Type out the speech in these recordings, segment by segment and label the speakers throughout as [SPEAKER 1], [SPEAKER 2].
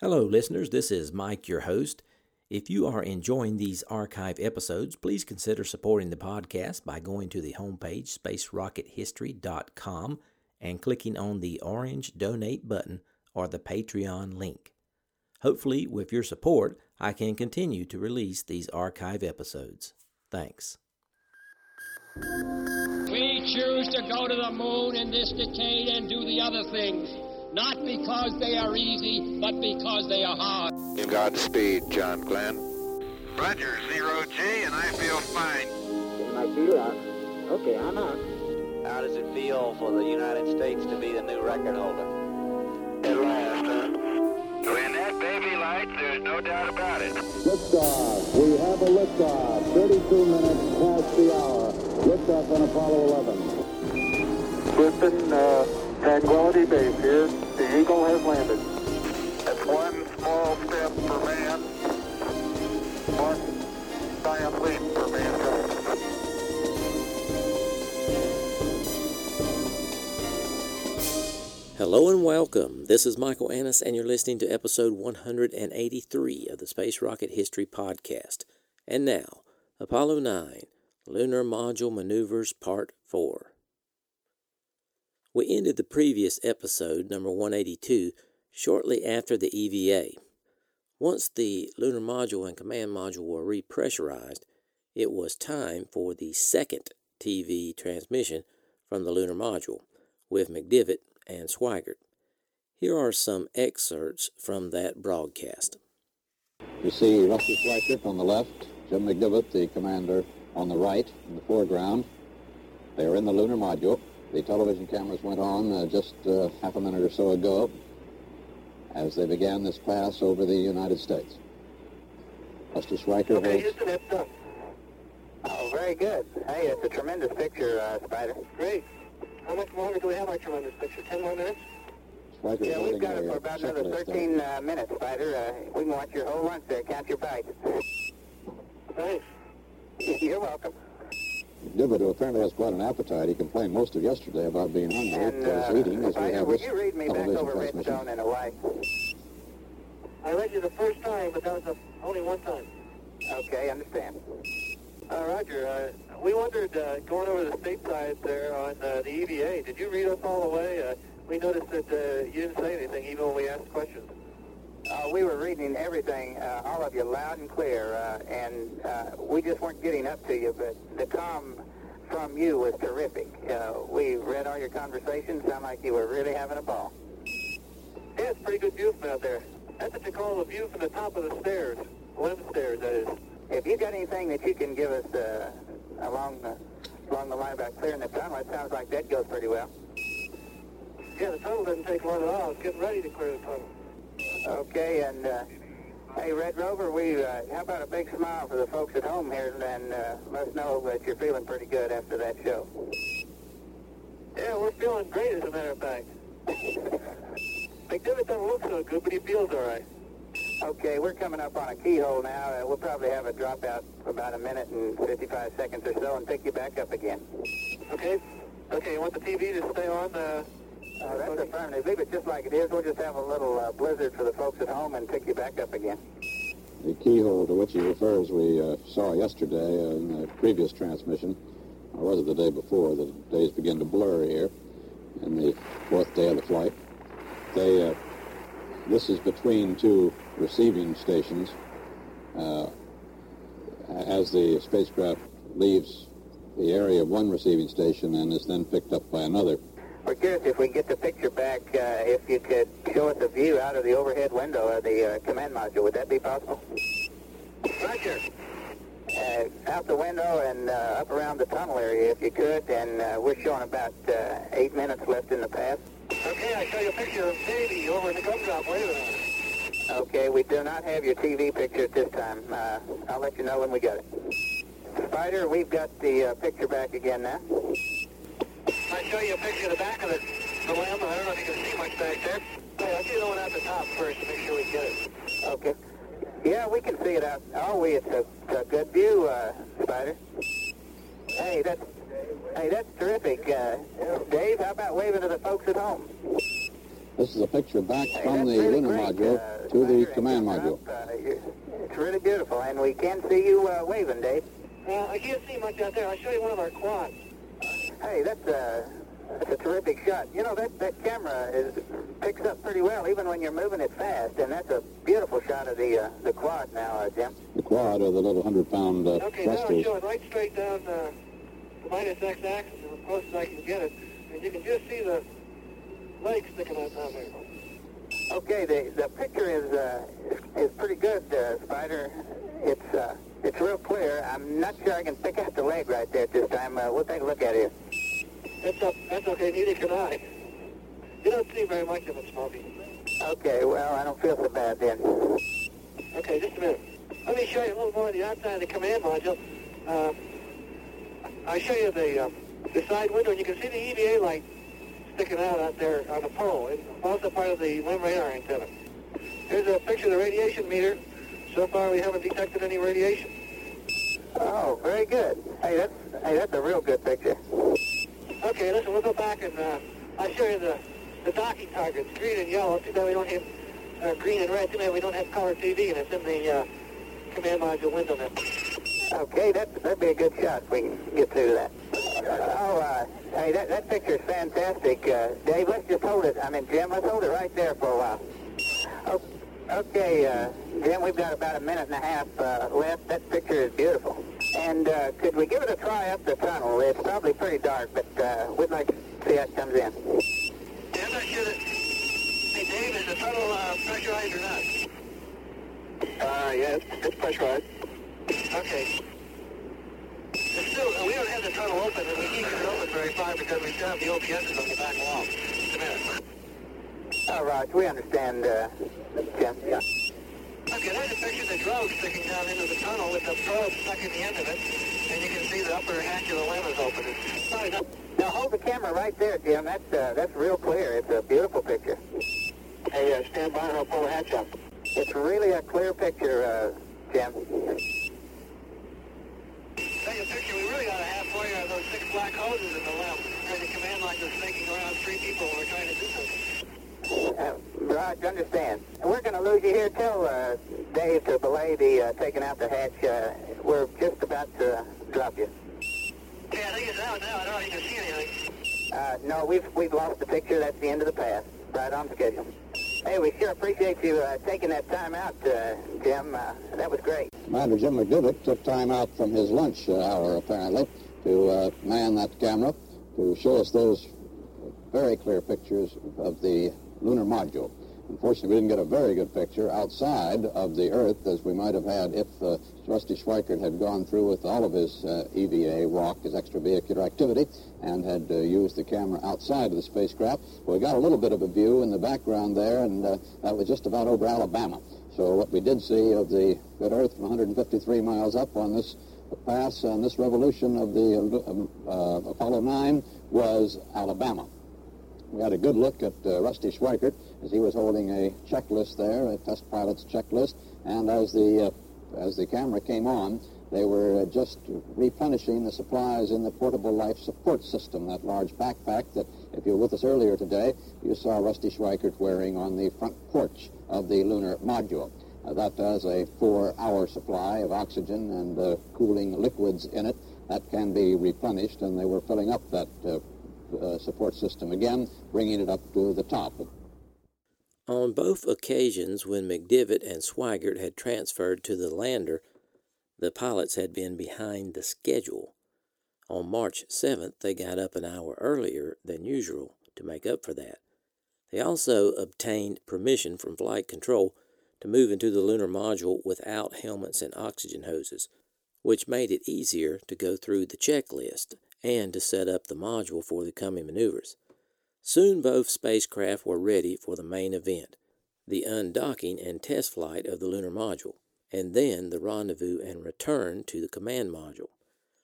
[SPEAKER 1] Hello, listeners. This is Mike, your host. If you are enjoying these archive episodes, please consider supporting the podcast by going to the homepage, spacerockethistory.com, and clicking on the orange donate button or the Patreon link. Hopefully, with your support, I can continue to release these archive episodes. Thanks.
[SPEAKER 2] We choose to go to the moon in this decade and do the other things, not because they are easy, but because they are hard.
[SPEAKER 3] Godspeed, John Glenn.
[SPEAKER 4] Roger, zero G, and I feel fine.
[SPEAKER 5] I feel uh, okay, I'm on.
[SPEAKER 6] How does it feel for the United States to be the new record holder?
[SPEAKER 4] At last, huh? When that baby lights, there's no doubt about it.
[SPEAKER 7] Liftoff. We have a liftoff. 32 minutes past the hour. Liftoff on Apollo 11.
[SPEAKER 3] Houston, uh, Tranquility Base here. The Eagle has landed.
[SPEAKER 4] That's one small step for man, one giant leap for mankind.
[SPEAKER 1] Hello and welcome. This is Michael Annis, and you're listening to episode 183 of the Space Rocket History Podcast. And now, Apollo 9 Lunar Module Maneuvers Part 4. We ended the previous episode, number 182, shortly after the EVA. Once the lunar module and command module were repressurized, it was time for the second TV transmission from the lunar module with McDivitt and Schweickart. Here are some excerpts from that broadcast.
[SPEAKER 8] You see Rusty Schweickart on the left, Jim McDivitt, the commander, on the right in the foreground. They are in the lunar module. The television cameras went on uh, just uh, half a minute or so ago as they began this pass over the United States. Rusty Schweickart
[SPEAKER 6] Okay,
[SPEAKER 8] holds...
[SPEAKER 6] Houston, it's done. Oh, very good. Hey, it's a tremendous picture, uh, Spider.
[SPEAKER 5] Great. How much longer do we have on our tremendous picture? Ten more minutes?
[SPEAKER 8] Schweickart
[SPEAKER 6] Yeah, we've got it for
[SPEAKER 8] uh,
[SPEAKER 6] about another 13 uh, minutes, Spider. Uh, we can watch your whole lunch there. Count your bites.
[SPEAKER 5] Thanks.
[SPEAKER 6] You're welcome.
[SPEAKER 8] McDivitt, who apparently has quite an appetite, he complained most of yesterday about being hungry.
[SPEAKER 6] And,
[SPEAKER 8] was
[SPEAKER 6] uh,
[SPEAKER 8] eating as we
[SPEAKER 6] Spider,
[SPEAKER 8] have
[SPEAKER 6] will
[SPEAKER 8] this
[SPEAKER 6] you read me back
[SPEAKER 8] television
[SPEAKER 6] over
[SPEAKER 8] transmission.
[SPEAKER 6] Redstone and Hawaii?
[SPEAKER 5] I read you the first time, but that was the only one time.
[SPEAKER 6] Okay, understand.
[SPEAKER 5] Uh, Roger, uh, we wondered, uh, going over the stateside there on uh, the EVA, did you read us all the way? Uh, we noticed that uh, you didn't say anything even when we asked questions.
[SPEAKER 6] Uh, we were reading everything, uh, all of you, loud and clear, uh, and uh, we just weren't getting up to you, but the comm from you was terrific. Uh, we read all your conversations, sound like you were really having a ball.
[SPEAKER 5] Yeah, it's pretty good view from out there. That's what you call a view from the top of the stairs. Limb stairs, that is.
[SPEAKER 6] If you got anything that you can give us uh, along the along the line about clearing the tunnel, it sounds like that goes pretty well.
[SPEAKER 5] Yeah, the tunnel doesn't take long at all. It's getting ready to clear the tunnel.
[SPEAKER 6] Okay, and uh, hey, Red Rover, we uh, how about a big smile for the folks at home here, and uh, let us know that you're feeling pretty good after that show.
[SPEAKER 5] Yeah, we're feeling great, as a matter of fact. McDivitt doesn't look so good, but he feels all right.
[SPEAKER 6] Okay, we're coming up on a keyhole now. Uh, we'll probably have a dropout for about a minute and 55 seconds or so and pick you back up again.
[SPEAKER 5] Okay? Okay, you want the TV to stay on? Uh,
[SPEAKER 6] Uh, that's affirmative. Leave it just like it is. We'll just have a little uh, blizzard for the folks at home and pick you back up again.
[SPEAKER 8] The keyhole to which he refers we uh, saw yesterday in the previous transmission, or was it the day before? The days begin to blur here, in the fourth day of the flight. They, uh, this is between two receiving stations. Uh, as the spacecraft leaves the area of one receiving station and is then picked up by another.
[SPEAKER 6] We're curious if we can get the picture back, uh, if you could show us a view out of the overhead window of the uh, command module. Would that be possible?
[SPEAKER 5] Roger.
[SPEAKER 6] Uh, out the window and uh, up around the tunnel area if you could, and uh, we're showing about uh, eight minutes left in the pass.
[SPEAKER 5] Okay, I show you a picture of Davy over in the waving at us.
[SPEAKER 6] Okay, we do not have your TV picture at this time. Uh, I'll let you know when we got it. Spider, we've got the uh, picture back again now.
[SPEAKER 5] I show you a picture of the back of it, the lamb. I don't know if you can see much back there. Hey, I'll do the one at the top first to make sure we get it.
[SPEAKER 6] Okay. Yeah, we can see it out. Oh, we it's a, it's a good view, uh, Spider. Hey, that's hey, that's terrific. Uh, Dave, how about waving to the folks at home?
[SPEAKER 8] This is a picture back
[SPEAKER 6] Hey,
[SPEAKER 8] from the
[SPEAKER 6] really
[SPEAKER 8] lunar
[SPEAKER 6] great,
[SPEAKER 8] module
[SPEAKER 6] uh,
[SPEAKER 8] to the command module.
[SPEAKER 6] Uh, it's really beautiful, and we can see you uh, waving, Dave.
[SPEAKER 5] Uh, I can't see much out there. I'll show you one of our quads.
[SPEAKER 6] Hey, that's a, that's a terrific shot. You know, that, that camera is picks up pretty well, even when you're moving it fast, and that's a beautiful shot of the uh, the quad now, uh, Jim.
[SPEAKER 8] The quad are the little 100-pound uh,
[SPEAKER 5] Okay, now I'm
[SPEAKER 8] thrusters.
[SPEAKER 5] showing right straight down uh, the minus x-axis as close as I can get it. And you can just see the legs sticking out down there.
[SPEAKER 6] Okay, the the picture is uh, is, is pretty good, uh, Spider. It's uh, it's real clear. I'm not sure I can pick out the leg right there at this time. Uh, we'll take a look at it.
[SPEAKER 5] That's, up, that's okay, neither can I. You don't see very much of it, Smokey.
[SPEAKER 6] Okay, well, I don't feel so bad then.
[SPEAKER 5] Okay, just a minute. Let me show you a little more of the outside of the command module. Uh, I'll show you the, uh, the side window, and you can see the EVA light sticking out out there on the pole. It's also part of the limb radar antenna. Here's a picture of the radiation meter. So far, we haven't detected any radiation.
[SPEAKER 6] Oh, very good. Hey, that's hey, that's a real good picture.
[SPEAKER 5] Okay, listen, we'll go back and uh, I'll show you the, the docking targets, green and yellow. Too bad we don't have uh, green and red. Too bad we don't have color TV, and it's in the uh, command module window now.
[SPEAKER 6] Okay, that, that'd be a good shot if we can get through that. Oh, uh, hey, that, that picture's fantastic. Uh, Dave, let's just hold it. I mean, Jim, let's hold it right there for a while. Oh, okay, uh, Jim, we've got about a minute and a half uh, left. That picture is beautiful. And uh, could we give it a try up the tunnel? It's probably pretty dark, but uh, we'd like to see how it comes in.
[SPEAKER 5] I'm not sure that... Hey, Dave, is the tunnel uh, pressurized or not?
[SPEAKER 6] Uh, yeah, it's, pressurized.
[SPEAKER 5] Okay. It's still, we don't have the tunnel open, and we can't get it open very far because we still have the OPSs on the back wall. Just a minute.
[SPEAKER 6] Oh, we understand, uh, Jim. Yeah.
[SPEAKER 5] Okay, there's a picture of the drogue sticking down into the tunnel with the probe stuck in the end of it, and you can see the upper hatch of the limb is open. It's probably.
[SPEAKER 6] Now hold the camera right there, Jim. That's uh, that's real clear. It's a beautiful picture.
[SPEAKER 5] Hey, uh, stand by and I'll pull the hatch up.
[SPEAKER 6] It's really a clear picture, uh, Jim.
[SPEAKER 5] Take a picture. We really ought to have for you those six black hoses in the limb. And the command line was snaking around three people we're trying to do something.
[SPEAKER 6] Uh, Raj, understand. We're going to lose you here. Tell uh, Dave to belay the uh, taking out the hatch. Uh, we're just about to drop you.
[SPEAKER 5] Yeah, I think it's out now. I don't know if you can see anything.
[SPEAKER 6] Uh, no, we've we've lost the picture. That's the end of the path. Right on schedule. Hey, we sure appreciate you uh, taking that time out, uh, Jim. Uh, that was great.
[SPEAKER 8] Commander Jim McDivitt took time out from his lunch uh, hour, apparently, to uh, man that camera to show us those very clear pictures of the lunar module. Unfortunately, we didn't get a very good picture outside of the Earth as we might have had if uh, Rusty Schweickart had gone through with all of his uh, EVA, ROC, his extravehicular activity, and had uh, used the camera outside of the spacecraft. Well, we got a little bit of a view in the background there, and uh, that was just about over Alabama. So what we did see of the good Earth from 153 miles up on this pass on this revolution of the uh, uh, Apollo 9 was Alabama. We had a good look at uh, Rusty Schweickart as he was holding a checklist there, a test pilot's checklist, and as the uh, as the camera came on, they were uh, just replenishing the supplies in the portable life support system, that large backpack that, if you were with us earlier today, you saw Rusty Schweickart wearing on the front porch of the lunar module. Uh, that has a four-hour supply of oxygen and uh, cooling liquids in it. That can be replenished, and they were filling up that uh, support system again, bringing it up to the top.
[SPEAKER 1] On both occasions when McDivitt and Schweickart had transferred to the lander, the pilots had been behind the schedule. On March 7th, they got up an hour earlier than usual to make up for that. They also obtained permission from flight control to move into the lunar module without helmets and oxygen hoses, which made it easier to go through the checklist and to set up the module for the coming maneuvers. Soon both spacecraft were ready for the main event, the undocking and test flight of the lunar module, and then the rendezvous and return to the command module.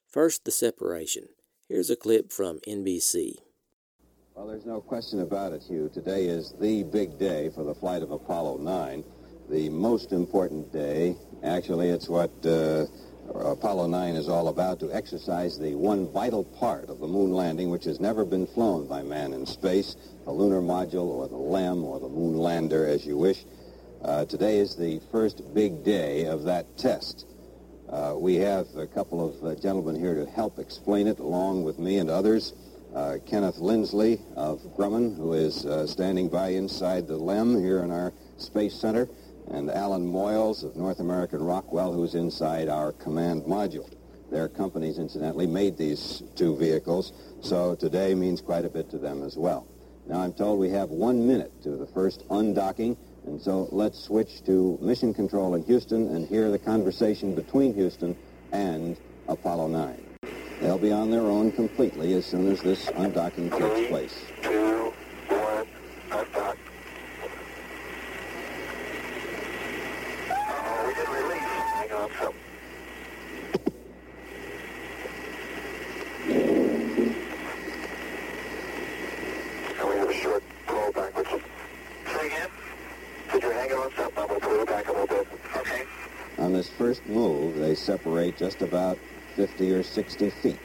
[SPEAKER 1] First, the separation. Here's a clip from NBC.
[SPEAKER 9] Well, there's no question about it, Hugh. Today is the big day for the flight of Apollo 9. The most important day. Actually, it's what uh, Apollo 9 is all about, to exercise the one vital part of the moon landing which has never been flown by man in space, the lunar module or the LEM or the moon lander as you wish. Uh, today is the first big day of that test. Uh, we have a couple of uh, gentlemen here to help explain it along with me and others. Uh, Kenneth Lindsley of Grumman, who is uh, standing by inside the LEM here in our Space Center, and Alan Moyles of North American Rockwell, who's inside our command module. Their companies, incidentally, made these two vehicles, so today means quite a bit to them as well. Now, I'm told we have one minute to the first undocking, and so let's switch to Mission Control in Houston and hear the conversation between Houston and Apollo 9. They'll be on their own completely as soon as this undocking takes place.
[SPEAKER 4] Two, one, undock. Uh-oh, we didn't release. Hang on, so. And we have a short pull backwards. Say again? Said you're hanging on something. I'm going to pull it back a little bit. Okay.
[SPEAKER 9] On this first move, they separate just about 50 or 60 feet.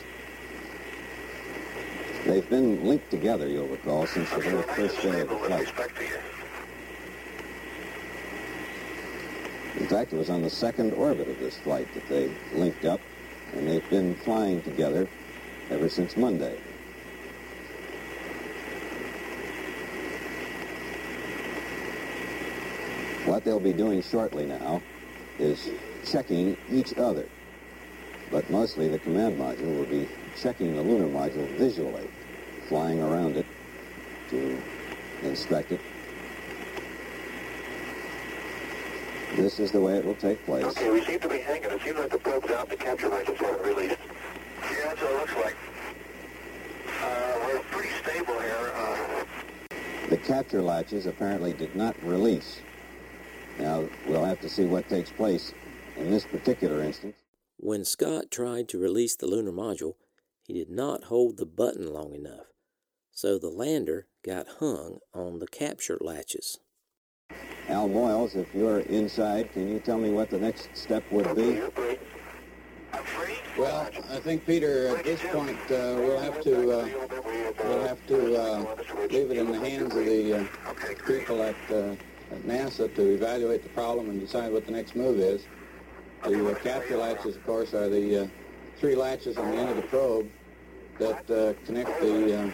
[SPEAKER 9] They've been linked together, you'll recall, since the very first day of the flight.
[SPEAKER 4] respect to you.
[SPEAKER 9] In fact, it was on the second orbit of this flight that they linked up, and they've been flying together ever since Monday. What they'll be doing shortly now is checking each other. But mostly the command module will be checking the lunar module visually, flying around it to inspect it. This is the way it will take place.
[SPEAKER 4] Okay, we seem to be hanging. It seems like the probe's out the capture latches haven't released. Yeah, that's what it looks like. Uh, we're pretty stable here. Uh,
[SPEAKER 9] The capture latches apparently did not release. Now, we'll have to see what takes place in this particular instance.
[SPEAKER 1] When Scott tried to release the lunar module, he did not hold the button long enough, so the lander got hung on the capture latches.
[SPEAKER 9] Al Moyles, if you're inside, can you tell me what the next step would be?
[SPEAKER 4] you're free. I'm free?
[SPEAKER 10] Well, I think Peter, at this point, uh, we'll have to uh, we'll have to uh, leave it in the hands of the uh, people at, uh, at NASA to evaluate the problem and decide what the next move is. The uh, capture latches, of course, are the uh, three latches on the end of the probe that uh, connect the uh,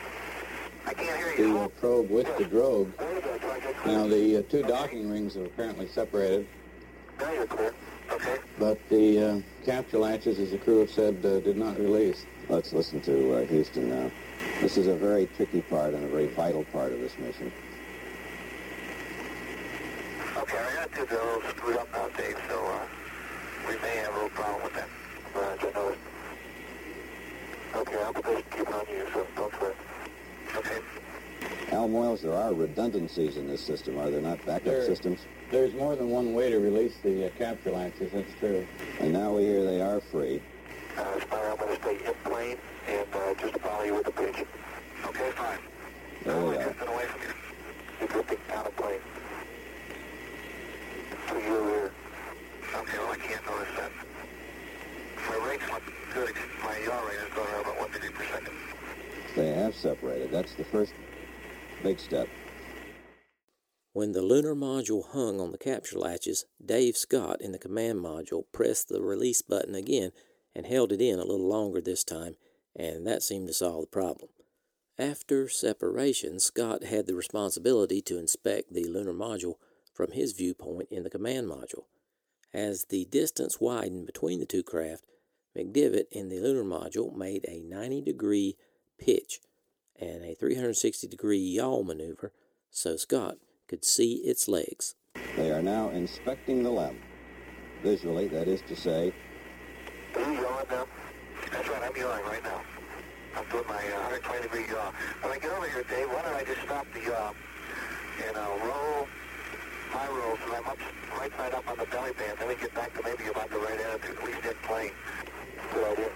[SPEAKER 4] I can't hear
[SPEAKER 10] the uh, probe with the drogue. Now, the uh, two docking rings are apparently separated,
[SPEAKER 4] Now you're clear. Okay.
[SPEAKER 10] but the uh, capture latches, as the crew have said, uh, did not release.
[SPEAKER 9] Let's listen to uh, Houston now. This is a very tricky part and a very vital part of this mission.
[SPEAKER 4] Okay, I got two bills screwed up now, Dave, so uh, we may have a little problem with that. Right, I know it. Okay, I'll just keep on you, so don't sweat. Okay.
[SPEAKER 9] Al Moyles, there are redundancies in this system, are there not? Backup
[SPEAKER 10] There-
[SPEAKER 9] systems?
[SPEAKER 10] There's more than one way to release the uh, capture latches, that's true.
[SPEAKER 9] And now we hear they are free.
[SPEAKER 4] Uh, Spider, I'm going to stay in plane and uh, just follow you with the pitch. Okay, fine.
[SPEAKER 9] There
[SPEAKER 4] I'm
[SPEAKER 9] they are.
[SPEAKER 4] drifting away from you. You're drifting out of plane. To your rear. Okay, well, I can't notice that. My rate's not good. My yaw rate is going around about 1 degree per second.
[SPEAKER 9] They have separated. That's the first big step.
[SPEAKER 1] When the lunar module hung on the capture latches, Dave Scott in the command module pressed the release button again and held it in a little longer this time, and that seemed to solve the problem. After separation, Scott had the responsibility to inspect the lunar module from his viewpoint in the command module. As the distance widened between the two craft, McDivitt in the lunar module made a 90 degree pitch and a 360 degree yaw maneuver so Scott could see its legs.
[SPEAKER 9] They are now inspecting the LEM. Visually, that is to say,
[SPEAKER 4] Are you yawing now? That's right, I'm yawing right now. I'm doing my uh, 120 degree yaw. When I get over here, Dave, why don't I just stop the yaw and I'll roll my roll so I'm up right side up on the belly band. Then we get back to maybe about the right attitude, at least in plane. Good idea.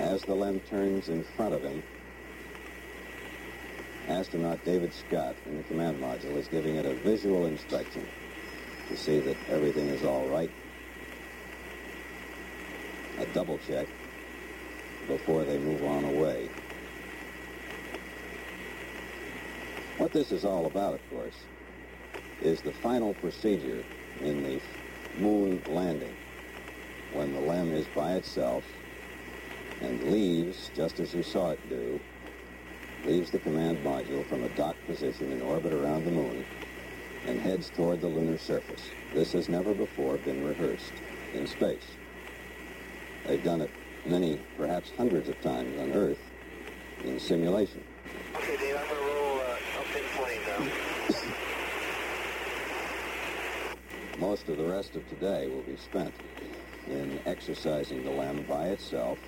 [SPEAKER 9] as the LEM turns in front of him, astronaut David Scott in the command module is giving it a visual inspection to see that everything is all right. A double check before they move on away. What this is all about, of course, is the final procedure in the moon landing when the LEM is by itself and leaves, just as you saw it do, leaves the command module from a docked position in orbit around the moon and heads toward the lunar surface. This has never before been rehearsed in space. They've done it many, perhaps hundreds of times on Earth in simulation.
[SPEAKER 4] Okay, Dave, I'm going to roll uh, up in plane now.
[SPEAKER 9] Most of the rest of today will be spent in exercising the LEM by itself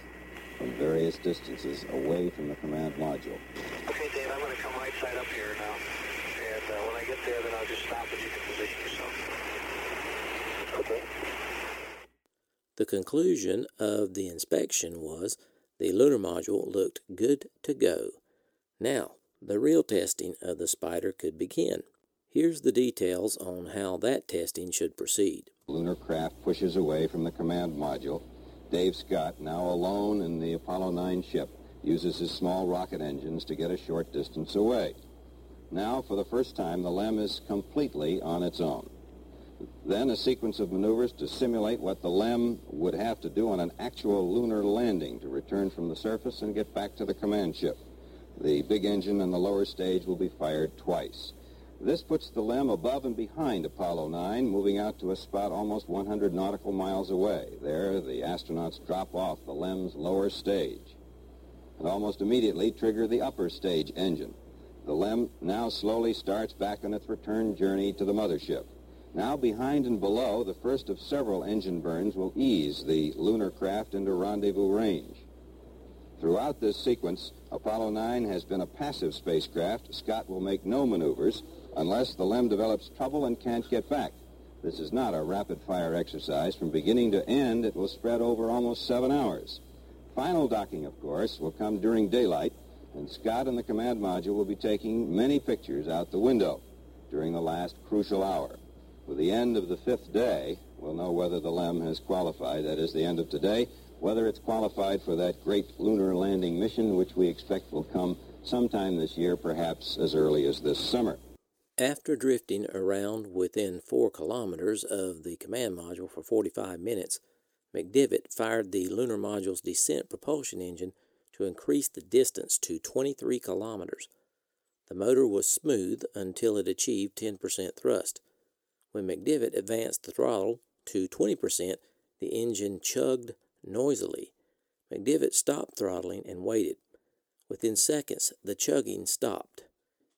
[SPEAKER 9] from various distances away from the command module.
[SPEAKER 4] Okay, Dave, I'm going to come right side up here now. And uh, when I get there, then I'll just stop and you can position yourself. Okay.
[SPEAKER 1] The conclusion of the inspection was the lunar module looked good to go. Now, the real testing of the Spider could begin. Here's the details on how that testing should proceed.
[SPEAKER 9] Lunar craft pushes away from the command module. Dave Scott, now alone in the Apollo 9 ship, uses his small rocket engines to get a short distance away. Now, for the first time, the LEM is completely on its own. Then a sequence of maneuvers to simulate what the LEM would have to do on an actual lunar landing to return from the surface and get back to the command ship. The big engine in the lower stage will be fired twice. This puts the LEM above and behind Apollo 9, moving out to a spot almost 100 nautical miles away. There, the astronauts drop off the LEM's lower stage and almost immediately trigger the upper stage engine. The LEM now slowly starts back on its return journey to the mothership. Now behind and below, the first of several engine burns will ease the lunar craft into rendezvous range. Throughout this sequence, Apollo 9 has been a passive spacecraft. Scott will make no maneuvers unless the LEM develops trouble and can't get back. This is not a rapid-fire exercise. From beginning to end, it will spread over almost seven hours. Final docking, of course, will come during daylight, and Scott and the command module will be taking many pictures out the window during the last crucial hour. With the end of the fifth day, we'll know whether the LEM has qualified, that is the end of today, whether it's qualified for that great lunar landing mission, which we expect will come sometime this year, perhaps as early as this summer.
[SPEAKER 1] After drifting around within four kilometers of the command module for 45 minutes, McDivitt fired the lunar module's descent propulsion engine to increase the distance to 23 kilometers. The motor was smooth until it achieved 10% thrust. When McDivitt advanced the throttle to 20%, the engine chugged noisily. McDivitt stopped throttling and waited. Within seconds, the chugging stopped.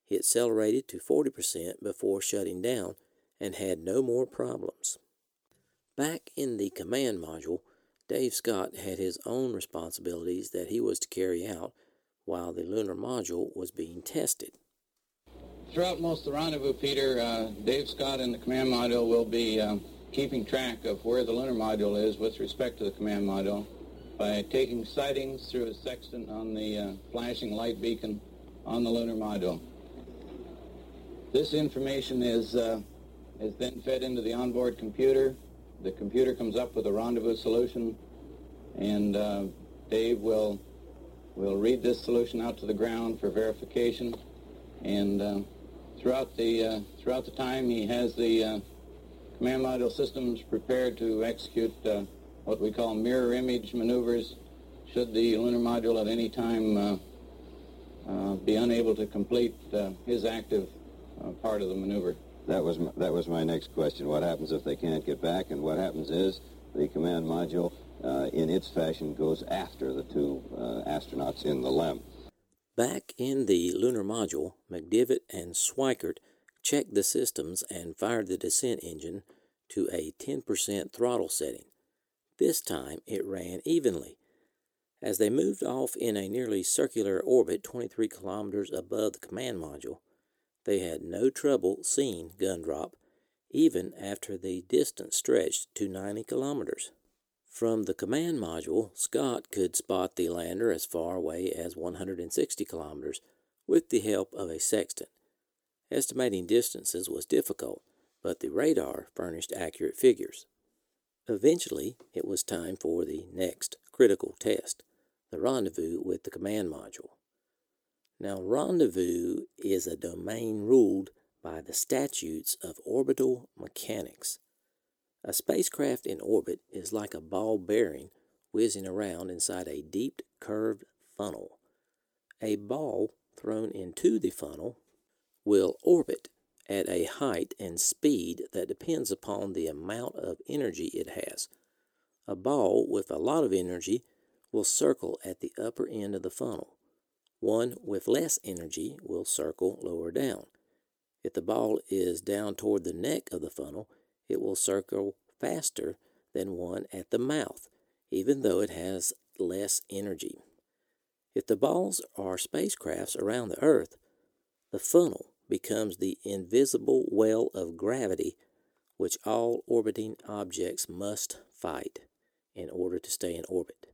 [SPEAKER 1] He accelerated to 40% before shutting down and had no more problems. Back in the command module, Dave Scott had his own responsibilities that he was to carry out while the lunar module was being tested.
[SPEAKER 10] Throughout most of the rendezvous, Peter, uh, Dave Scott and the command module will be uh, keeping track of where the lunar module is with respect to the command module by taking sightings through a sextant on the uh, flashing light beacon on the lunar module. This information is, uh, is then fed into the onboard computer. The computer comes up with a rendezvous solution, and uh, Dave will, will read this solution out to the ground for verification. And uh, throughout, the, uh, throughout the time, he has the uh, command module systems prepared to execute uh, what we call mirror image maneuvers should the lunar module at any time be unable to complete his active uh, part of the maneuver.
[SPEAKER 9] That was my, that was my next question. What happens if they can't get back? And what happens is the command module, uh, in its fashion, goes after the two uh, astronauts in the LEM.
[SPEAKER 1] Back in the lunar module, McDivitt and Schweickart checked the systems and fired the descent engine to a 10% throttle setting. This time it ran evenly. As they moved off in a nearly circular orbit 23 kilometers above the command module, they had no trouble seeing Gumdrop, even after the distance stretched to 90 kilometers. From the command module, Scott could spot the lander as far away as 160 kilometers, with the help of a sextant. Estimating distances was difficult, but the radar furnished accurate figures. Eventually, it was time for the next critical test the rendezvous with the command module. Now, rendezvous is a domain ruled by the statutes of orbital mechanics. A spacecraft in orbit is like a ball bearing whizzing around inside a deep curved funnel. A ball thrown into the funnel will orbit at a height and speed that depends upon the amount of energy it has. A ball with a lot of energy will circle at the upper end of the funnel. One with less energy will circle lower down. If the ball is down toward the neck of the funnel, it will circle faster than one at the mouth, even though it has less energy. If the balls are spacecrafts around the Earth, the funnel becomes the invisible well of gravity which all orbiting objects must fight in order to stay in orbit.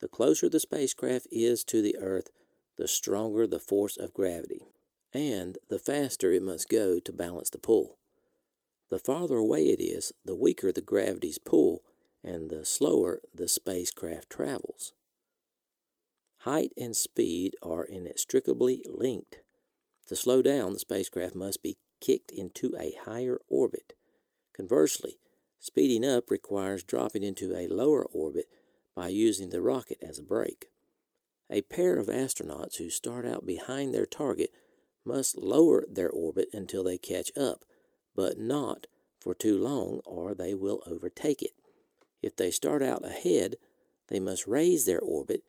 [SPEAKER 1] The closer the spacecraft is to the Earth, the stronger the force of gravity, and the faster it must go to balance the pull. The farther away it is, the weaker the gravity's pull, and the slower the spacecraft travels. Height and speed are inextricably linked. To slow down, the spacecraft must be kicked into a higher orbit. Conversely, speeding up requires dropping into a lower orbit by using the rocket as a brake. A pair of astronauts who start out behind their target must lower their orbit until they catch up, but not for too long or they will overtake it. If they start out ahead, they must raise their orbit,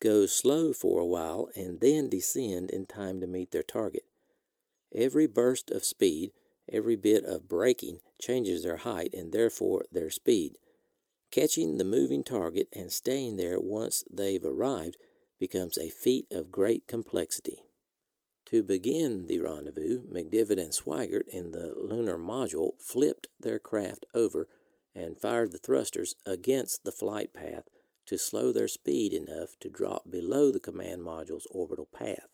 [SPEAKER 1] go slow for a while, and then descend in time to meet their target. Every burst of speed, every bit of braking changes their height and therefore their speed. Catching the moving target and staying there once they've arrived becomes a feat of great complexity. To begin the rendezvous, McDivitt and Schweickart in the lunar module flipped their craft over and fired the thrusters against the flight path to slow their speed enough to drop below the command module's orbital path.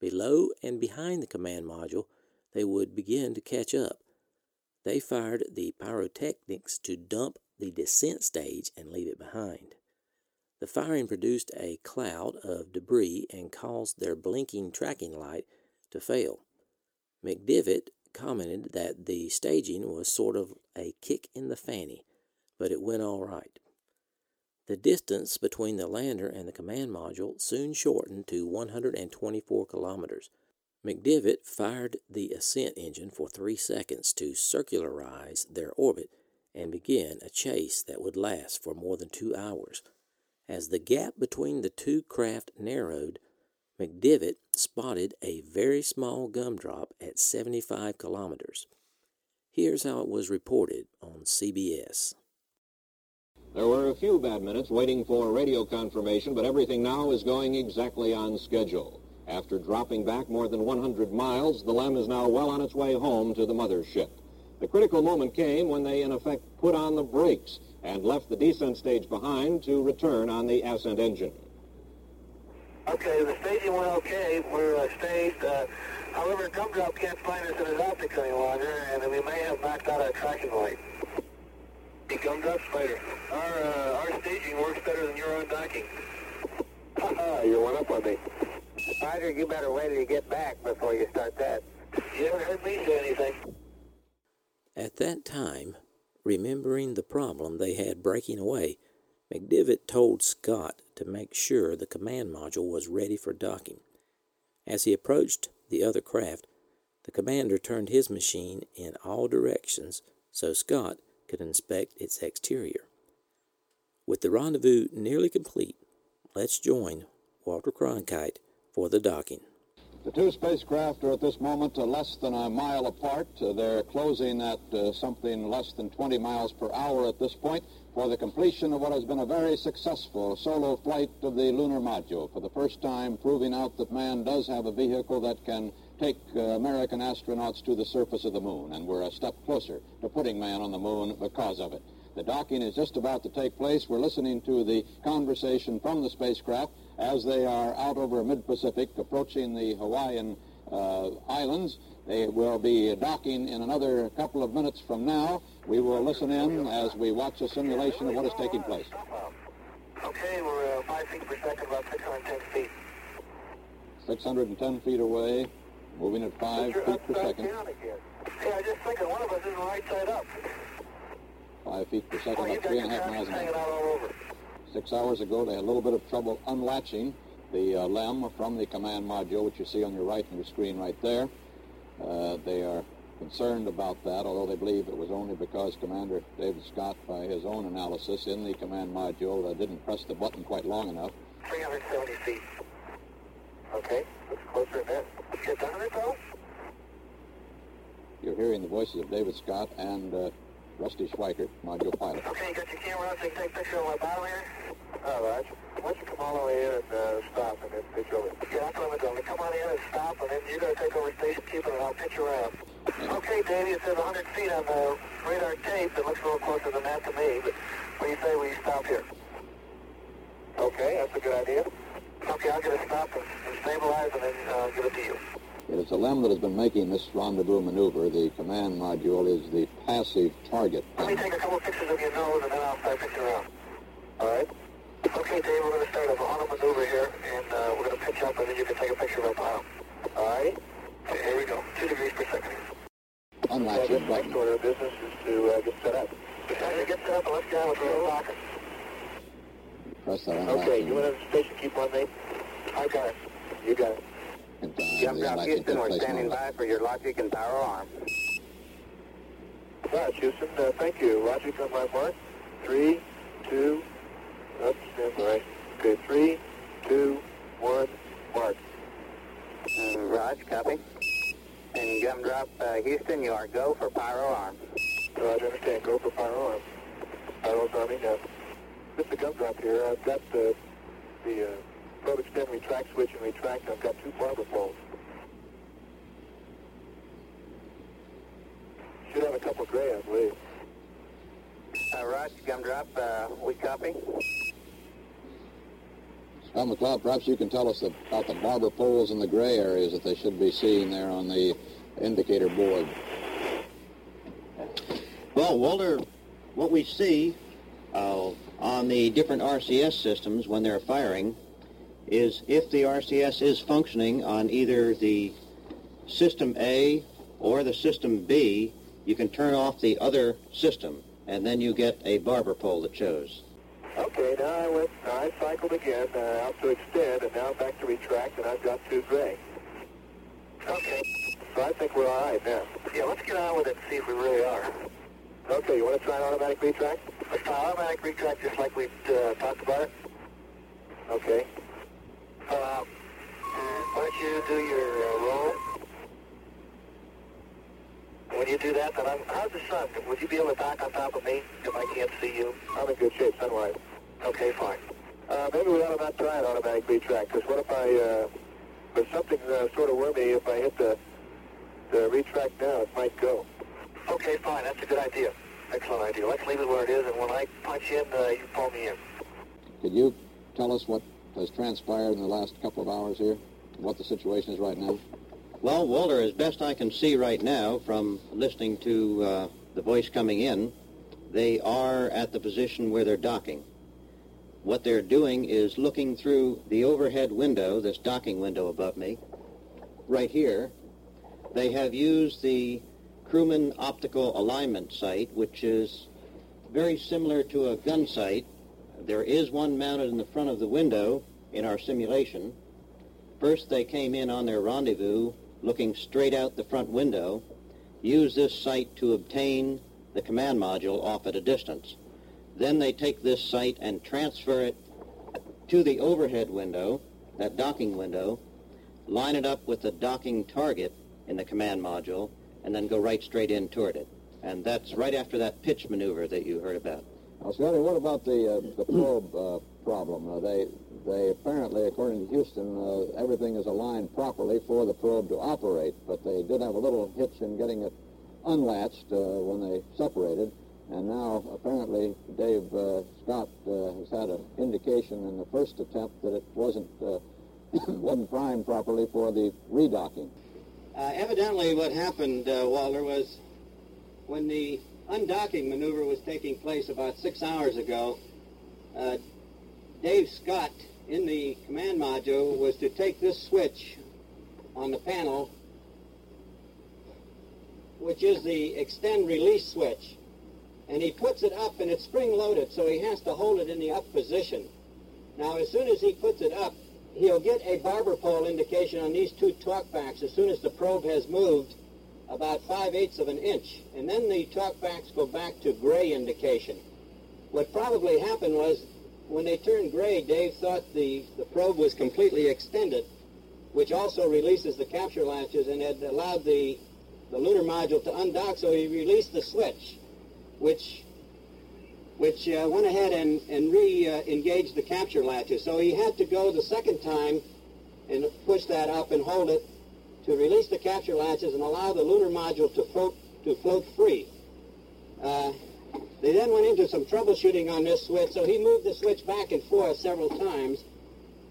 [SPEAKER 1] Below and behind the command module, they would begin to catch up. They fired the pyrotechnics to dump the descent stage and leave it behind. The firing produced a cloud of debris and caused their blinking tracking light to fail. McDivitt commented that the staging was sort of a kick in the fanny, but it went all right. The distance between the lander and the command module soon shortened to 124 kilometers. McDivitt fired the ascent engine for three seconds to circularize their orbit and begin a chase that would last for more than two hours. As the gap between the two craft narrowed, McDivitt spotted a very small gumdrop at 75 kilometers. Here's how it was reported on CBS.
[SPEAKER 11] There were a few bad minutes waiting for radio confirmation, but everything now is going exactly on schedule. After dropping back more than 100 miles, the LEM is now well on its way home to the mothership. The critical moment came when they, in effect, put on the brakes and left the descent stage behind to return on the ascent engine.
[SPEAKER 5] Okay, the staging went okay. We're uh, staged. Uh, however, Gumdrop can't find us in his optics any longer, and we may have knocked out our tracking light. Hey, Gumdrop Spider, our, uh, our staging works better than your own docking.
[SPEAKER 6] Haha, you went up on me. Spider, you better wait till you get back before you start that.
[SPEAKER 5] You haven't heard me say anything.
[SPEAKER 1] At that time, remembering the problem they had breaking away, McDivitt told Scott to make sure the command module was ready for docking. As he approached the other craft, the commander turned his machine in all directions so Scott could inspect its exterior. With the rendezvous nearly complete, let's join Walter Cronkite for the docking.
[SPEAKER 8] The two spacecraft are at this moment uh, less than a mile apart. Uh, they're closing at uh, something less than 20 miles per hour at this point for the completion of what has been a very successful solo flight of the lunar module. For the first time, proving out that man does have a vehicle that can take uh, American astronauts to the surface of the moon. And we're a step closer to putting man on the moon because of it. The docking is just about to take place. We're listening to the conversation from the spacecraft as they are out over mid-Pacific approaching the Hawaiian uh, Islands. They will be docking in another couple of minutes from now. We will listen in as we watch a simulation of what is taking place.
[SPEAKER 4] Okay, we're uh, 5 feet per second, about 610 feet.
[SPEAKER 8] 610 feet away, moving at 5 feet per second.
[SPEAKER 4] again. Hey, I just thinking one of us isn't right side up.
[SPEAKER 8] 5 feet per second, about three and a half miles an hour.
[SPEAKER 4] out all over.
[SPEAKER 8] Six hours ago, they had a little bit of trouble unlatching the uh, LEM from the command module, which you see on your right in your screen right there. Uh, they are concerned about that, although they believe it was only because Commander David Scott, by his own analysis in the command module, uh, didn't press the button quite long enough.
[SPEAKER 4] 370 feet. Okay, looks closer than that. Get down it though?
[SPEAKER 8] You're hearing the voices of David Scott and uh, Rusty Schweickart, module pilot.
[SPEAKER 4] Okay, you got your camera on so you can take a picture of my bottom here? All right. Why don't you come all the way in and uh, stop and then pitch over? Yeah, that's what I'm doing. Come on in and stop, and then you're going to take over station keeping and I'll pitch around. Okay, Davey, it says 100 feet on the radar tape. It looks a little closer than that to me, but what do you say we stop here? Okay, that's a good idea. Okay, I'll get it stop and, and stabilize and then uh, give it to you.
[SPEAKER 8] It is the LEM that has been making this rendezvous maneuver. The command module is the passive target.
[SPEAKER 4] Let me take a couple pictures of your nose and then I'll start pitching around. All right? Okay, Dave, we're going to start a auto maneuver here, and uh, we're going to pitch up, and then you can take a picture of our bottom. All right? Okay, here we go. Two degrees per second.
[SPEAKER 8] Unlatch it button.
[SPEAKER 4] next order of business is to uh, get set up. Time to get set up, and let's on with the locker.
[SPEAKER 8] Press that unlatch.
[SPEAKER 4] Okay, you want to station keep on me? I got it. You got it.
[SPEAKER 6] Jump Houston, we're standing by for your logic and power arm.
[SPEAKER 4] Right, Houston, uh, thank you. Logic on my mark. Three, two, oops, stand by. Okay, three, two, one, mark.
[SPEAKER 6] Uh, Raj, copy. And Gumdrop uh, Houston, you are go for pyro arm.
[SPEAKER 4] Roger, understand. Go for fire arm. Pyro's arming now. Just a Gumdrop here. I've got the, the uh, probe extend retract switch and retract. I've got two barber poles. Should have a couple gray, I believe.
[SPEAKER 6] Uh, Raj, Gumdrop, uh, we copy.
[SPEAKER 8] Scott McLeod, perhaps you can tell us about the barber poles and the gray areas that they should be seeing there on the indicator board.
[SPEAKER 12] Well, Walter, what we see uh, on the different RCS systems when they're firing is if the RCS is functioning on either the system A or the system B, you can turn off the other system, and then you get a barber pole that shows.
[SPEAKER 4] Okay, now I went, I cycled again uh, out to extend, and now back to retract, and I've got two gray. Okay, so I think we're all right now. Yeah, let's get on with it and see if we really are. Okay, you want to try an automatic retract? Let's try automatic retract just like we uh, talked about it. Okay. Uh, why don't you do your uh, roll? When you do that, then I'm, how's the sun? Would you be able to dock on top of me if I can't see you? I'm in good shape, sunwise. Okay, fine. Uh, maybe we ought to not try an automatic retract, because what if I, uh, there's something uh, sort of wormy, if I hit the, the retract now, it might go. Okay, fine, that's a good idea. Excellent idea. Let's leave it where it is, and when I punch in, uh, you pull me in.
[SPEAKER 8] Could you tell us what has transpired in the last couple of hours here? What the situation is right now?
[SPEAKER 12] Well, Walter, as best I can see right now from listening to uh, the voice coming in, they are at the position where they're docking. What they're doing is looking through the overhead window, this docking window above me, right here. They have used the Crewman Optical Alignment Sight, which is very similar to a gun sight. There is one mounted in the front of the window in our simulation. First, they came in on their rendezvous looking straight out the front window, used this sight to obtain the command module off at a distance. Then they take this sight and transfer it to the overhead window, that docking window, line it up with the docking target in the command module, and then go right straight in toward it. And that's right after that pitch maneuver that you heard about.
[SPEAKER 8] Now, Scotty, what about the uh, the probe uh, problem? Uh, they they apparently, according to Houston, uh, everything is aligned properly for the probe to operate, but they did have a little hitch in getting it unlatched uh, when they separated. And now, apparently, Dave uh, Scott has had an indication in the first attempt that it wasn't wasn't primed properly for the redocking.
[SPEAKER 13] Evidently, what happened, Walter, was when the undocking maneuver was taking place about six hours ago, uh, Dave Scott in the command module was to take this switch on the panel, which is the extend release switch, and he puts it up and it's spring loaded, so he has to hold it in the up position. Now, as soon as he puts it up, he'll get a barber pole indication on these two talkbacks as soon as the probe has moved about 5 eighths of an inch. And then the talkbacks go back to gray indication. What probably happened was when they turned gray, Dave thought the, the probe was completely extended, which also releases the capture latches and had allowed the, the lunar module to undock, so he released the switch, which which uh, went ahead and, and re-engaged the capture latches. So he had to go the second time and push that up and hold it to release the capture latches and allow the lunar module to float to float free. Uh, they then went into some troubleshooting on this switch, so he moved the switch back and forth several times.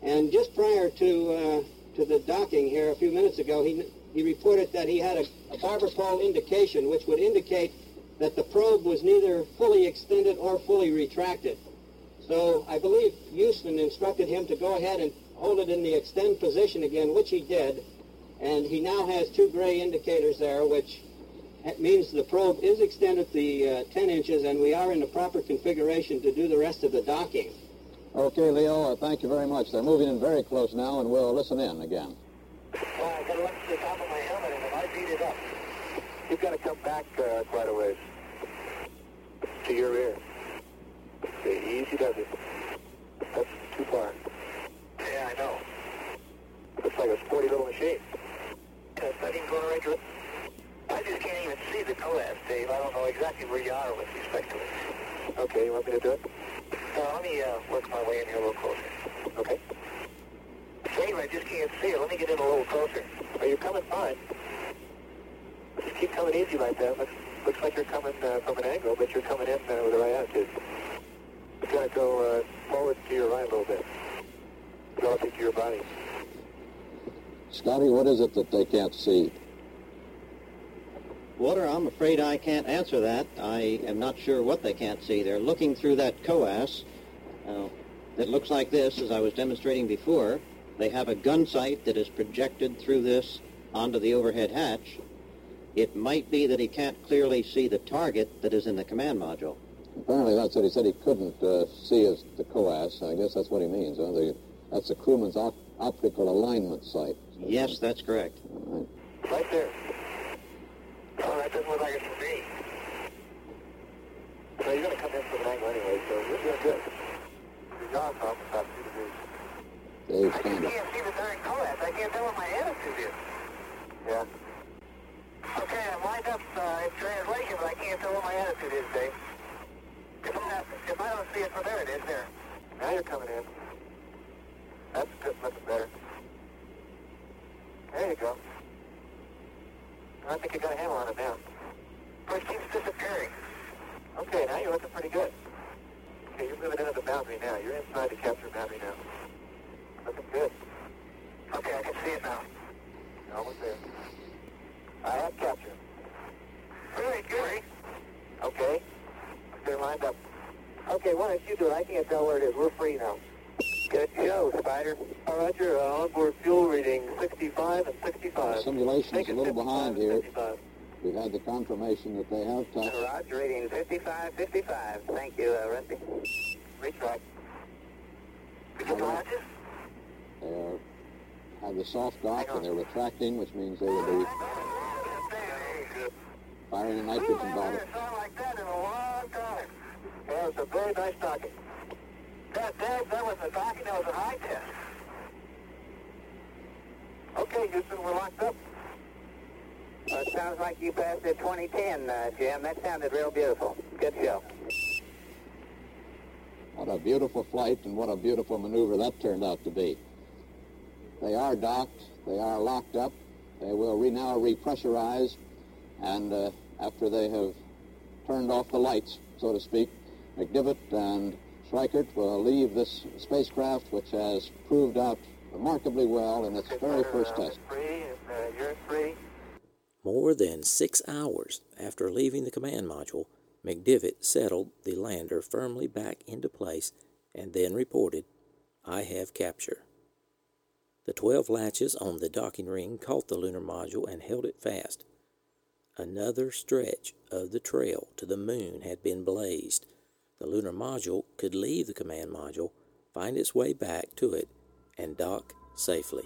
[SPEAKER 13] And just prior to uh, to the docking here a few minutes ago, he he reported that he had a, a barber pole indication, which would indicate that the probe was neither fully extended or fully retracted. So I believe Houston instructed him to go ahead and hold it in the extend position again, which he did. And he now has two gray indicators there, which means the probe is extended the uh, 10 inches, and we are in the proper configuration to do the rest of the docking.
[SPEAKER 8] Okay, Leo, uh, thank you very much. They're moving in very close now, and we'll listen in again.
[SPEAKER 4] Well, I got to look to the top of my helmet, and if I beat it up, you've got to come back uh, quite a ways to your rear. Easy does it. That's too far. Yeah, I know. Looks like a sporty little machine. Yeah, it's not even going right to it. I just can't even see the coas, Dave. I don't know exactly where you are with respect to it. Okay, you want me to do it? Uh, let me uh, work my way in here a little closer. Okay. Dave, I just can't see it. Let me get in a little closer. Are you coming fine? Just keep coming easy like that. Looks, looks like you're coming uh, from an angle, but you're coming in uh, with the right attitude. You gotta go uh, forward to your right a little bit, relative to your body.
[SPEAKER 8] Scotty, what is it that they can't see?
[SPEAKER 13] Walter, I'm afraid I can't answer that. I am not sure what they can't see. They're looking through that coas. Uh, it looks like this, as I was demonstrating before. They have a gun sight that is projected through this onto the overhead hatch. It might be that he can't clearly see the target that is in the command module.
[SPEAKER 8] Apparently that's what he said. He couldn't uh, see as the coas. I guess that's what he means. Huh? The, that's the crewman's op- optical alignment sight.
[SPEAKER 13] Yes, that's correct.
[SPEAKER 8] Right.
[SPEAKER 4] There. Oh, that doesn't look like it's for me. So you're going to come in from an angle anyway, so you're doing good. Your jaw's off about two degrees.
[SPEAKER 8] Dave's
[SPEAKER 4] I just can't see the darn coas. I can't tell what my attitude is. Yeah. Okay, I'm lined up uh, in translation, but I can't tell what my attitude is, Dave. If I, if I don't see it, well, there it is, there. Now you're coming in. That's good, looking better. There you go. I think you got a handle on it now. But it keeps disappearing. Okay, now you're looking pretty good. Okay, you're moving into the boundary now. You're inside the capture boundary now. Looking good. Okay, I can see it now. Almost there. I have capture. Very good. Okay. They're lined up. Okay, why don't you do it? I can't tell where it is. We're free now. Good show, Spider. All right, your uh, onboard fuel reading 65 and 65.
[SPEAKER 8] The simulation's
[SPEAKER 4] Make
[SPEAKER 8] a little behind here.
[SPEAKER 4] 55.
[SPEAKER 8] We've had the confirmation that they have touched.
[SPEAKER 6] Roger, reading 55, 55. Thank you, uh, Rusty.
[SPEAKER 4] Get the latches?
[SPEAKER 8] They are, have the soft dock and they're retracting, which means they will be firing a nitrogen bottle.
[SPEAKER 4] like that in a long time. Yeah, it's a very nice docking. That, that, that wasn't a docking, that was a high test. Okay, Houston, we're locked up.
[SPEAKER 6] Uh, sounds like you passed the 2010, uh, Jim. That sounded real beautiful. Good show.
[SPEAKER 8] What a beautiful flight and what a beautiful maneuver that turned out to be. They are docked. They are locked up. They will re- now repressurize, and uh, after they have turned off the lights, so to speak, McDivitt and Schweickart will leave this spacecraft, which has proved out remarkably well in its very first test.
[SPEAKER 1] More than six hours after leaving the command module, McDivitt settled the lander firmly back into place and then reported, I have capture. The 12 latches on the docking ring caught the lunar module and held it fast. Another stretch of the trail to the moon had been blazed. The lunar module could leave the command module, find its way back to it, and dock safely.